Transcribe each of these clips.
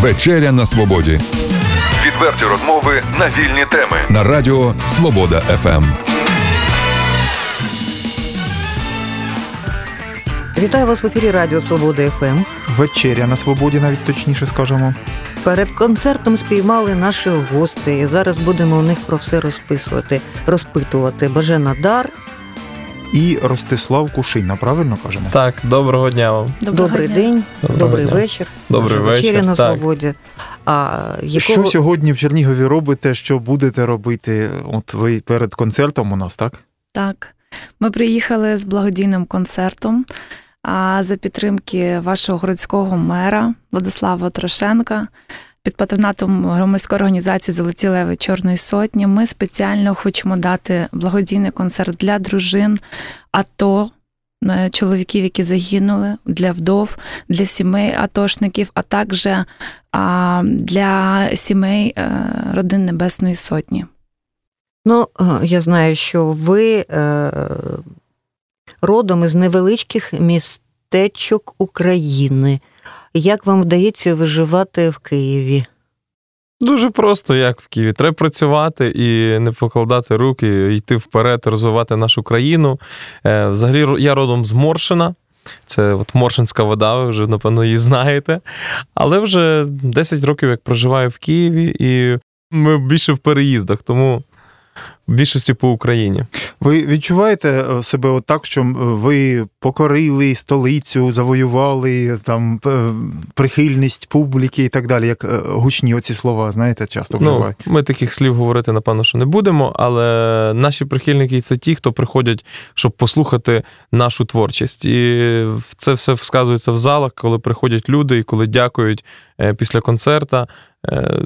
Вечеря на свободі Відверті розмови на вільні теми. на радіо Свобода Ем». ФМ. Вітаю вас в ефірі Радіо Свобода ФМ. Вечеря на свободі, навіть точніше скажемо. Перед концертом спіймали наших гостей. Зараз будемо у них про все розписувати, розпитувати. Божена Дар. І Ростислав Кушина, правильно кажемо? Так, доброго дня вам. Добрий день, Доброго добрий дня. вечір. Добрий Наша вечір, на так. свободі. А Що сьогодні в Чернігові робите? Що будете робити? От ви перед концертом у нас, так? Так, ми приїхали з благодійним концертом а за підтримки вашого городського мера Владислава Трошенка. Під патронатом громадської організації Золоті леви Чорної сотні ми спеціально хочемо дати благодійний концерт для дружин АТО, е, чоловіків, які загинули, для вдов, для сімей атошників, а також для сімей е, родин Небесної Сотні. ну е, я знаю, що ви родом із невеличких містечок України. Як вам вдається виживати в Києві? Дуже просто, як в Києві. Треба працювати і не покладати руки, йти вперед, розвивати нашу країну. Е, Взагалі, я родом з Моршина. Це от Моршинська вода, ви вже, напевно, її знаєте. Але вже 10 років як проживаю в Києві, і ми більше в переїздах, тому в більшості по Україні. Ви відчуваєте е, себе отак, що ви покорили столицю, завоювали там е, прихильність публіки і так далі, як е, гучні оці слова, знаєте, часто Ну, вживають. ми таких слів говорити, напевно, що не будемо, але наші прихильники це ті, хто приходять, щоб послухати нашу творчість. І це все сказується в залах, коли приходять люди і коли дякують після концерта.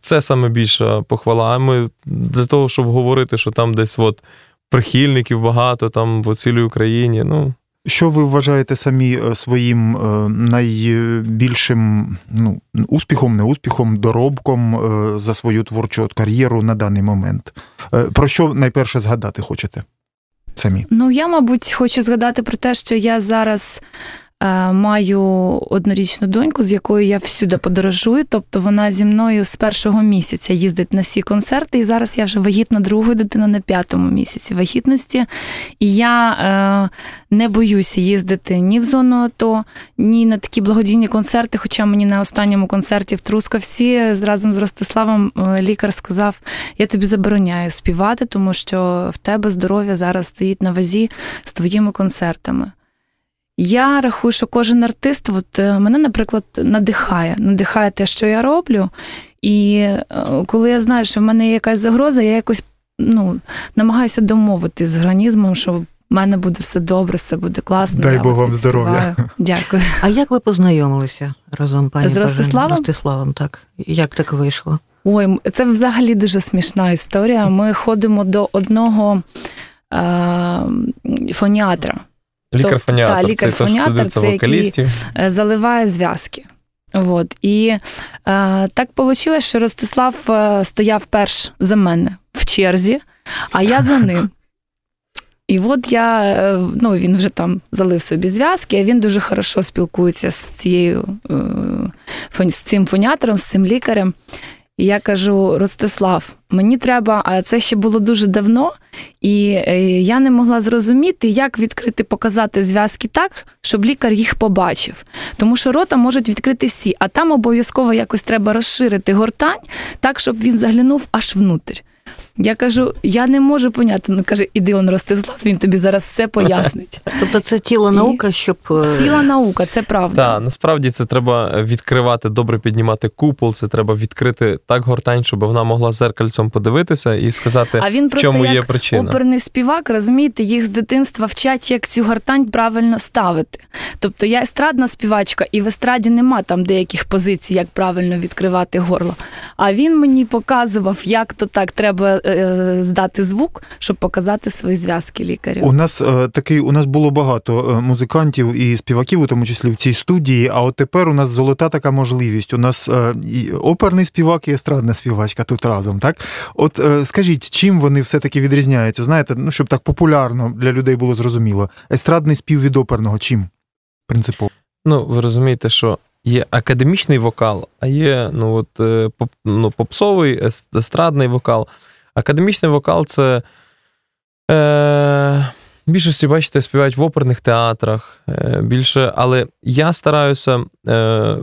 Це саме більша похвала. А ми для того, щоб говорити, що там десь от прихильників багато, там по цілій Україні. Ну, Що ви вважаєте самі е, своїм е, найбільшим ну, успіхом, не успіхом, доробком е, за свою творчу кар'єру на даний момент? Про що найперше згадати хочете? Самі. Ну, я, мабуть, хочу згадати про те, що я зараз маю однорічну доньку, з якою я всюди подорожую. Тобто вона зі мною з першого місяця їздить на всі концерти. І зараз я вже вагітна другою дитиною на п'ятому місяці вагітності. І я е, не боюся їздити ні в зону АТО, ні на такі благодійні концерти. Хоча мені на останньому концерті в Трускавці разом з Ростиславом е, лікар сказав: я тобі забороняю співати, тому що в тебе здоров'я зараз стоїть на вазі з твоїми концертами. Я рахую, що кожен артист, от е, мене, наприклад, надихає, надихає те, що я роблю. І е, коли я знаю, що в мене є якась загроза, я якось ну, намагаюся домовитись з організмом, що в мене буде все добре, все буде класно. Дай Бог вам здоров'я. Дякую. А як ви познайомилися разом, пані З? Ростиславом? Ростиславом, так. Як так вийшло? Ой, м- це взагалі дуже смішна історія. Ми ходимо до одного е, фоніатра. Лікар-фоніатор, та, лікар-фоніатор, це, це який- е, заливає зв'язки. От. І е, так вийшло, що Ростислав е, стояв перш за мене в черзі, а я за ним. І от я, е, ну він вже там залив собі зв'язки, а він дуже хорошо спілкується з цією з цим фоніатором, з цим лікарем. І я кажу: Ростислав, мені треба, а це ще було дуже давно, і е, я не могла зрозуміти, як відкрити, показати зв'язки так, щоб лікар їх побачив. Тому що рота можуть відкрити всі, а там обов'язково якось треба розширити гортань так, щоб він заглянув аж внутрь. Я кажу, я не можу поняти. Ну каже, іди он Ростислав, він тобі зараз все пояснить. Тобто це тіло І наука, щоб е, Ціла наука, це правда. Так, насправді це треба відкривати, добре піднімати купол, це треба відкрити так гортань, щоб вона могла зеркальцем подивитися і сказати, А він просто чому є причина. оперний співак, розумієте, їх з дитинства вчать, як цю гортань правильно ставити. Тобто я естрадна співачка, і в естраді нема там деяких позицій, як правильно відкривати горло. А він мені показував, як то так треба здати звук, щоб показати свої зв'язки лікарю. У нас е, такий, у нас було багато е, музикантів і співаків, у тому числі в цій студії. А от тепер у нас золота така можливість. У нас е, і оперний співак, і естрадна співачка тут разом. Так, от е, скажіть, чим вони все-таки відрізняються? Знаєте, ну щоб так популярно для людей було зрозуміло. Естрадний спів від оперного чим? Принципово. Ну, ви розумієте, що є академічний вокал, а є ну, от, е, поп, ну, попсовий, ес- естрадний вокал. Академічний вокал це. Е, більшості, бачите, співають в оперних театрах е, більше, але я стараюся е,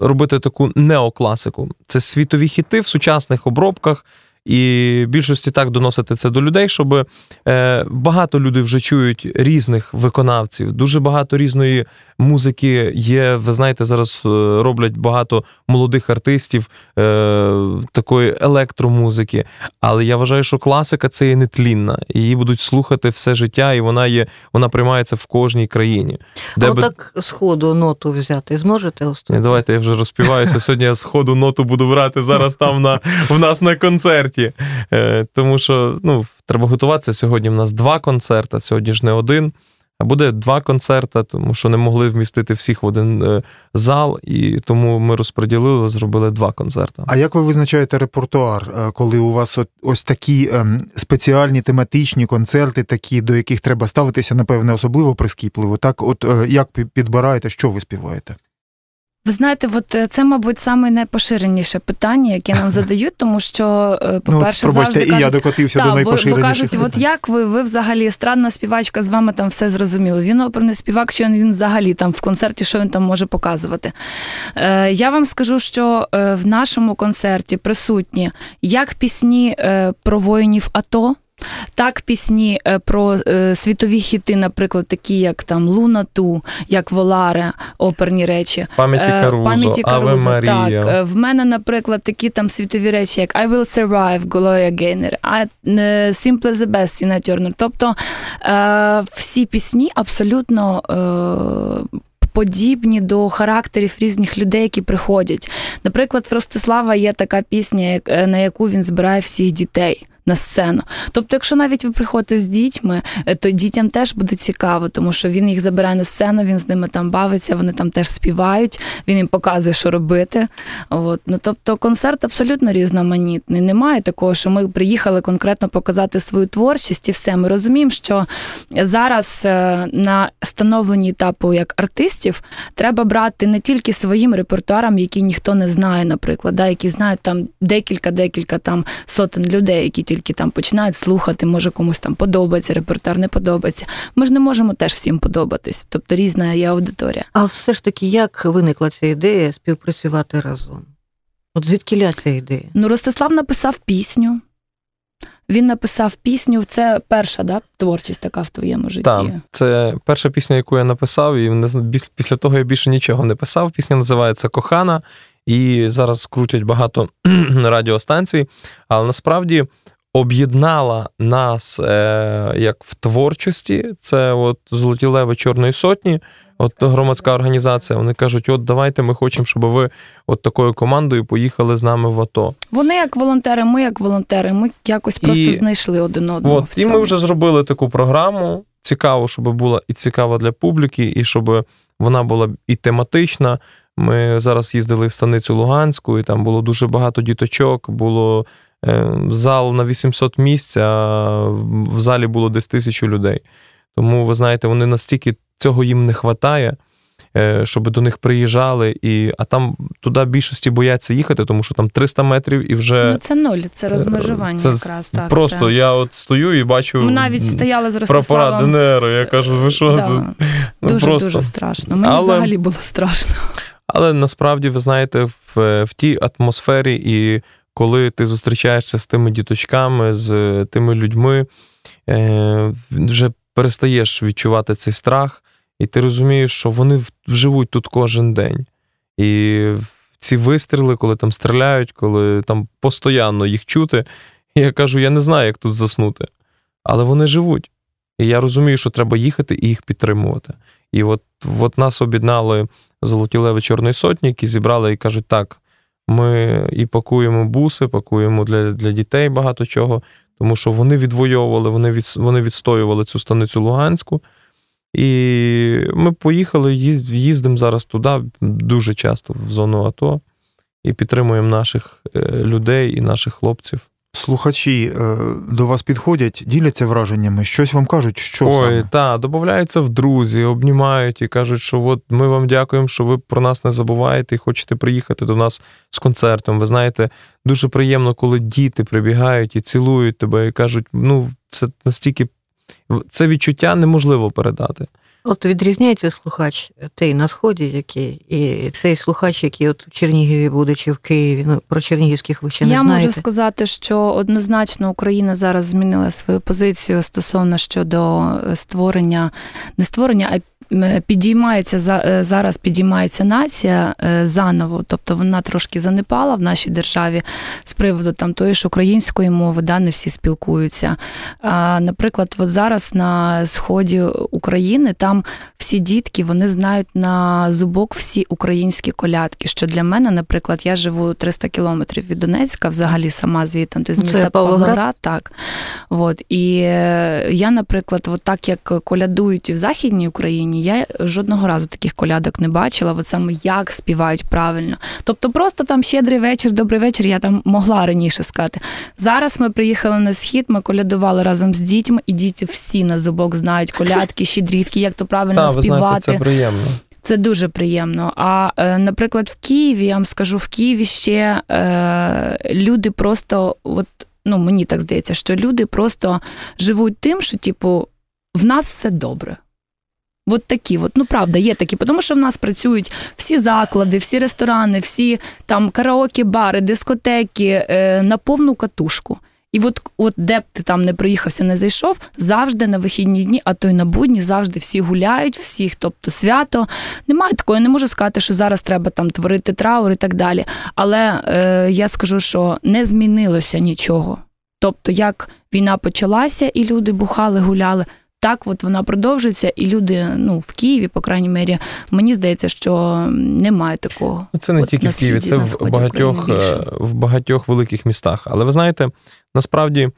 робити таку неокласику. Це світові хіти в сучасних обробках, і більшості так доносити це до людей, щоб е, багато людей вже чують різних виконавців, дуже багато різної музики є. Ви знаєте, зараз е, роблять багато молодих артистів е, такої електромузики. Але я вважаю, що класика це є нетлінна. Її будуть слухати все життя, і вона є, вона приймається в кожній країні. А би... так сходу ноту взяти зможете Ні, давайте я вже розпіваюся. Сьогодні я з ходу ноту буду брати зараз там на, в нас на концерті. Е, тому що ну, треба готуватися. Сьогодні в нас два концерти, сьогодні ж не один. А буде два концерти, тому що не могли вмістити всіх в один е, зал, і тому ми розподілили, зробили два концерти. А як ви визначаєте репертуар, е, коли у вас ось такі ем, спеціальні тематичні концерти, такі, до яких треба ставитися, напевне, особливо прискіпливо? Так, от як підбираєте, що ви співаєте? Ви знаєте, от е, це, мабуть, саме найпоширеніше питання, яке нам задають, тому що, е, по-перше, ну, от, пробачте, завжди і я докотився Так, до бо, бо кажуть, от як ви, ви взагалі естрадна співачка, з вами там все зрозуміло. Він оперний співак, що він взагалі там в концерті, що він там може показувати. Е, я вам скажу, що е, в нашому концерті присутні як пісні про воїнів АТО. Так, пісні е, про е, світові хіти, наприклад, такі як там Луна Ту, як Воларе, оперні речі. Пам'яті Е, Карузо, пам'яті Аве Карузо, Марія. Так, в мене, наприклад, такі там світові речі, як I Will Survive, Gloria Gaynor, Simple the Best, Tina Turner. Тобто всі пісні абсолютно. Подібні до характерів різних людей, які приходять. Наприклад, в Ростислава є така пісня, на яку він збирає всіх дітей на сцену. Тобто, якщо навіть ви приходите з дітьми, е, то дітям теж буде цікаво, тому що він їх забирає на сцену, він з ними там бавиться, вони там теж співають, він їм показує, що робити. От. Ну, тобто концерт абсолютно різноманітний. Немає такого, що ми приїхали конкретно показати свою творчість і все. Ми розуміємо, що зараз е, на становленні етапу як артистів треба брати не тільки своїм репертуаром, який ніхто не знає, наприклад, да, які знають там декілька-декілька там сотень людей, які тільки там починають слухати, може комусь там подобається, репертуар не подобається. Ми ж не можемо теж всім подобатись, тобто різна є аудиторія. А все ж таки, як виникла ця ідея співпрацювати разом? От звідкіля ця ідея? Ну, Ростислав написав пісню. Він написав пісню. Це перша да, творчість така в твоєму житті. Так, це перша пісня, яку я написав, і після того я більше нічого не писав. Пісня називається Кохана, і зараз крутять багато радіостанцій. Але насправді об'єднала нас е, як в творчості. Це от Золоті Леви Чорної Сотні, от громадська організація. Вони кажуть: от давайте ми хочемо, щоб ви от такою командою поїхали з нами в АТО. Вони як волонтери, ми як волонтери. Ми якось просто І- знайшли один одного. От, в і ми вже зробили таку програму. Цікаво, щоб була і цікава для публіки, і щоб вона була і тематична. Ми зараз їздили в станицю Луганську, і там було дуже багато діточок. Було зал на 800 місць, а в залі було десь тисячу людей. Тому, ви знаєте, вони настільки цього їм не вистачає, щоб до них приїжджали, і, а там туди більшості бояться їхати, тому що там 300 метрів і вже Ну, це нуль, це розмежування це якраз. Так, просто це. я от стою і бачу. Ми навіть стояли з прапора Ростиславом. ДНР. Я кажу, ви що Да, тут? Ну, дуже просто. дуже страшно. Мені Але- взагалі було страшно. Але насправді, ви знаєте, в, в тій атмосфері, і коли ти зустрічаєшся з тими діточками, з тими людьми, е, вже перестаєш відчувати цей страх, і ти розумієш, що вони живуть тут кожен день. І ці вистріли, коли там стріляють, коли там постійно їх чути, я кажу, я не знаю, як тут заснути. Але вони живуть. І я розумію, що треба їхати і їх підтримувати. І от, от нас об'єднали Золоті Леви Чорної Сотні, які зібрали і кажуть, так, ми і пакуємо буси, пакуємо для, для дітей багато чого, тому що вони відвоювали, вони, від, вони відстоювали цю станицю Луганську. І ми поїхали, їз- їздимо зараз туди дуже часто в зону АТО і підтримуємо наших е, людей і наших хлопців. Слухачі е, до вас підходять, діляться враженнями, щось вам кажуть, що Ой, саме? та, додаються в друзі, обнімають і кажуть, що от ми вам дякуємо, що ви про нас не забуваєте і хочете приїхати до нас з концертом. Ви знаєте, дуже приємно, коли діти прибігають і цілують тебе, і кажуть, ну, це настільки. Це відчуття неможливо передати. От відрізняється слухач той на сході, який, і цей слухач, який от в Чернігові будучи в Києві. Ну про чернігівських ви ще не Я знаєте. можу сказати, що однозначно Україна зараз змінила свою позицію стосовно щодо е, створення, не створення, а підіймається е, зараз підіймається нація е, заново, тобто вона трошки занепала в нашій державі з приводу там тої ж української мови, да, не всі спілкуються. А, наприклад, от зараз на сході України там всі дітки вони знають на зубок всі українські колядки. Що для мене, наприклад, я живу 300 кілометрів від Донецька, взагалі сама звідти, з міста Павлоград? Павлоград, так. От. І е, я, наприклад, от так як колядують і в Західній Україні, я жодного разу таких колядок не бачила, от саме як співають правильно. Тобто, просто там щедрий вечір, добрий вечір, я там могла раніше сказати. Зараз ми приїхали на схід, ми колядували разом з дітьми, і діти всі на зубок знають колядки, щедрівки, як то правильно Та, ви співати. знаєте, це приємно. Це дуже приємно. А е, наприклад, в Києві я вам скажу, в Києві ще е, люди просто, от ну мені так здається, що люди просто живуть тим, що типу в нас все добре. От такі, от, ну правда, є такі, тому що в нас працюють всі заклади, всі ресторани, всі там караоке, бари, дискотеки е, на повну катушку. І от, от де б ти там не приїхався, не зайшов, завжди на вихідні дні, а то й на будні, завжди всі гуляють, всіх, тобто свято. Немає такого, я не можу сказати, що зараз треба там творити траур і так далі. Але е, я скажу, що не змінилося нічого. Тобто, як війна почалася, і люди бухали, гуляли. Так, от вона продовжується, і люди, ну в Києві, по крайній мірі, мені здається, що немає такого. Ну, Це не От тільки в Києві, це в багатьох, е, в багатьох великих містах. Але ви знаєте, насправді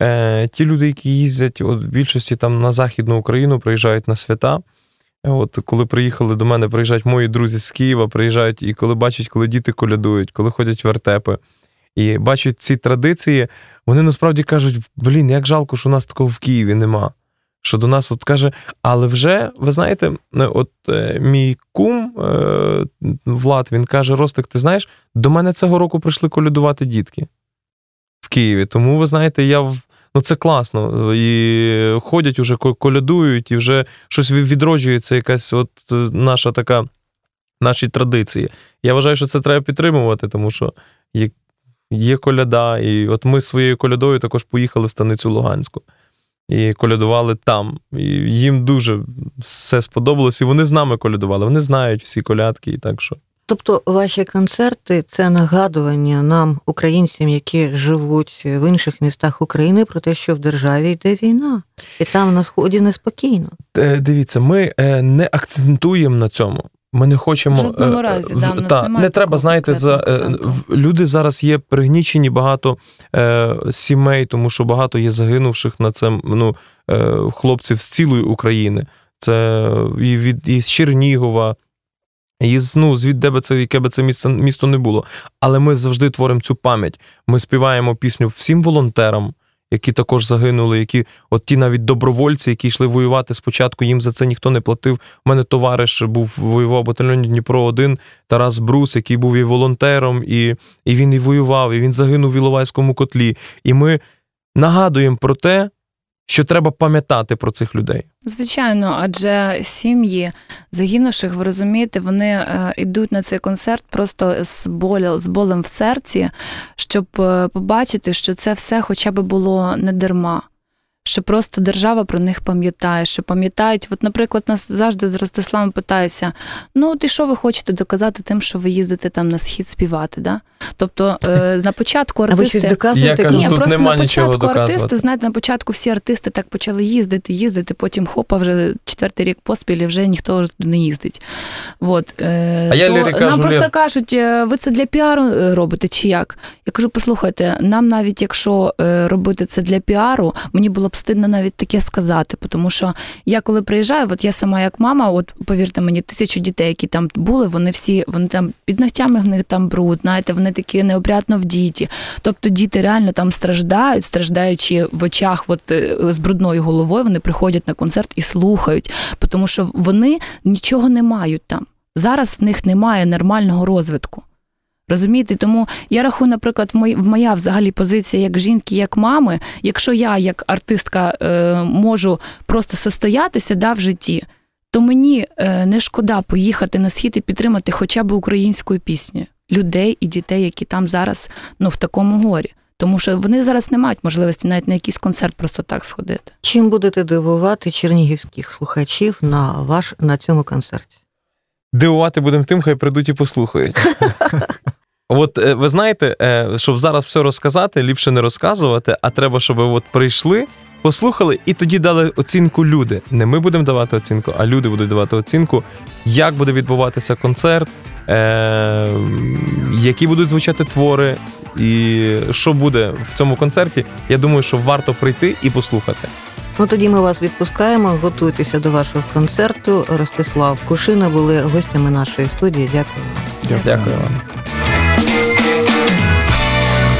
е, ті люди, які їздять, от в більшості там на Західну Україну, приїжджають на свята. От коли приїхали до мене, приїжджають мої друзі з Києва, приїжджають і коли бачать, коли діти колядують, коли ходять в вертепи. І бачать ці традиції, вони насправді кажуть: блін, як жалко, що у нас такого в Києві нема. Що до нас от каже, але вже, ви знаєте, е, от е, мій кум е, Влад, він каже: Ростик, ти знаєш, до мене цього року прийшли колядувати дітки в Києві. Тому ви знаєте, я в. Ну, це класно. І ходять уже, колядують, і вже щось відроджується, якась от наша така, наші традиції. Я вважаю, що це треба підтримувати, тому що є, є коляда, і от ми своєю колядою також поїхали в станицю Луганську. І колядували там. І їм дуже все сподобалось, і вони з нами колядували. Вони знають всі колядки, і так що. Тобто ваші концерти це нагадування нам, українцям, які живуть в інших містах України, про те, що в державі йде війна, і там на сході неспокійно. Е, Дивіться, ми е, не акцентуємо на цьому. Ми не хочемо. В е, разі, в- да, в та, не треба, знаєте, за е, в- люди зараз є пригнічені багато е, сімей, тому що багато є загинувших на це ну, е, хлопців з цілої України. Це і від і з Чернігова, і з, ну, звідде би це, яке би це місце, місто не було. Але ми завжди творимо цю пам'ять. Ми співаємо пісню всім волонтерам, які також загинули, які от ті навіть добровольці, які йшли воювати спочатку, їм за це ніхто не платив. У мене товариш був воював батальйоні Дніпро 1 Тарас Брус, який був і волонтером, і, і він і воював, і він загинув в Іловайському котлі. І ми нагадуємо про те, що треба пам'ятати про цих людей. Звичайно, адже сім'ї загинувших, ви розумієте, вони е, йдуть на цей концерт просто з болем, з болем в серці, щоб е, побачити, що це все хоча б було не дарма. Що просто держава про них пам'ятає, що пам'ятають. От, наприклад, нас завжди з Ростиславом питаються: ну, от і що ви хочете доказати тим, що ви їздите там на схід співати? Да? Тобто е, на початку А ви щось артисти. доказуєте? Я кажу, Ні, тут просто нема на нічого початку доказувати. артисти, знаєте, на початку всі артисти так почали їздити, їздити, потім хопа, вже четвертий рік поспіль, і вже ніхто не їздить. От, е, А я то кажу, нам просто кажуть, е, ви це для піару робите чи як? Я кажу, послухайте, нам навіть якщо робити це для піару, мені було б стидно навіть таке сказати, тому що я коли приїжджаю, от я сама як мама, от повірте мені, тисячу дітей, які там були, вони всі вони там під ногтями в них там бруд, знаєте, вони такі необрядно вдіті. Тобто діти реально там страждають, страждаючи в очах, от е, з брудною головою, вони приходять на концерт і слухають, тому що вони нічого не мають там. Зараз в них немає нормального розвитку. Розумієте, тому я рахую, наприклад, в моя взагалі позиція як жінки, як мами. Якщо я, як артистка, е, можу просто состоятися да, в житті, то мені е, не шкода поїхати на схід і підтримати хоча б українською піснею людей і дітей, які там зараз ну, в такому горі. Тому що вони зараз не мають можливості навіть на якийсь концерт просто так сходити. Чим будете дивувати чернігівських слухачів на ваш на цьому концерті? Дивувати будемо тим, хай прийдуть і послухають. От е, ви знаєте, е, щоб зараз все розказати, ліпше не розказувати, а треба, щоб ви от прийшли, послухали і тоді дали оцінку люди. Не ми будемо давати оцінку, а люди будуть давати оцінку, як буде відбуватися концерт, е, які будуть звучати твори, і що буде в цьому концерті. Я думаю, що варто прийти і послухати. Ну тоді ми вас відпускаємо. Готуйтеся до вашого концерту. Ростислав Кушина були гостями нашої студії. Дякую. Дякую вам.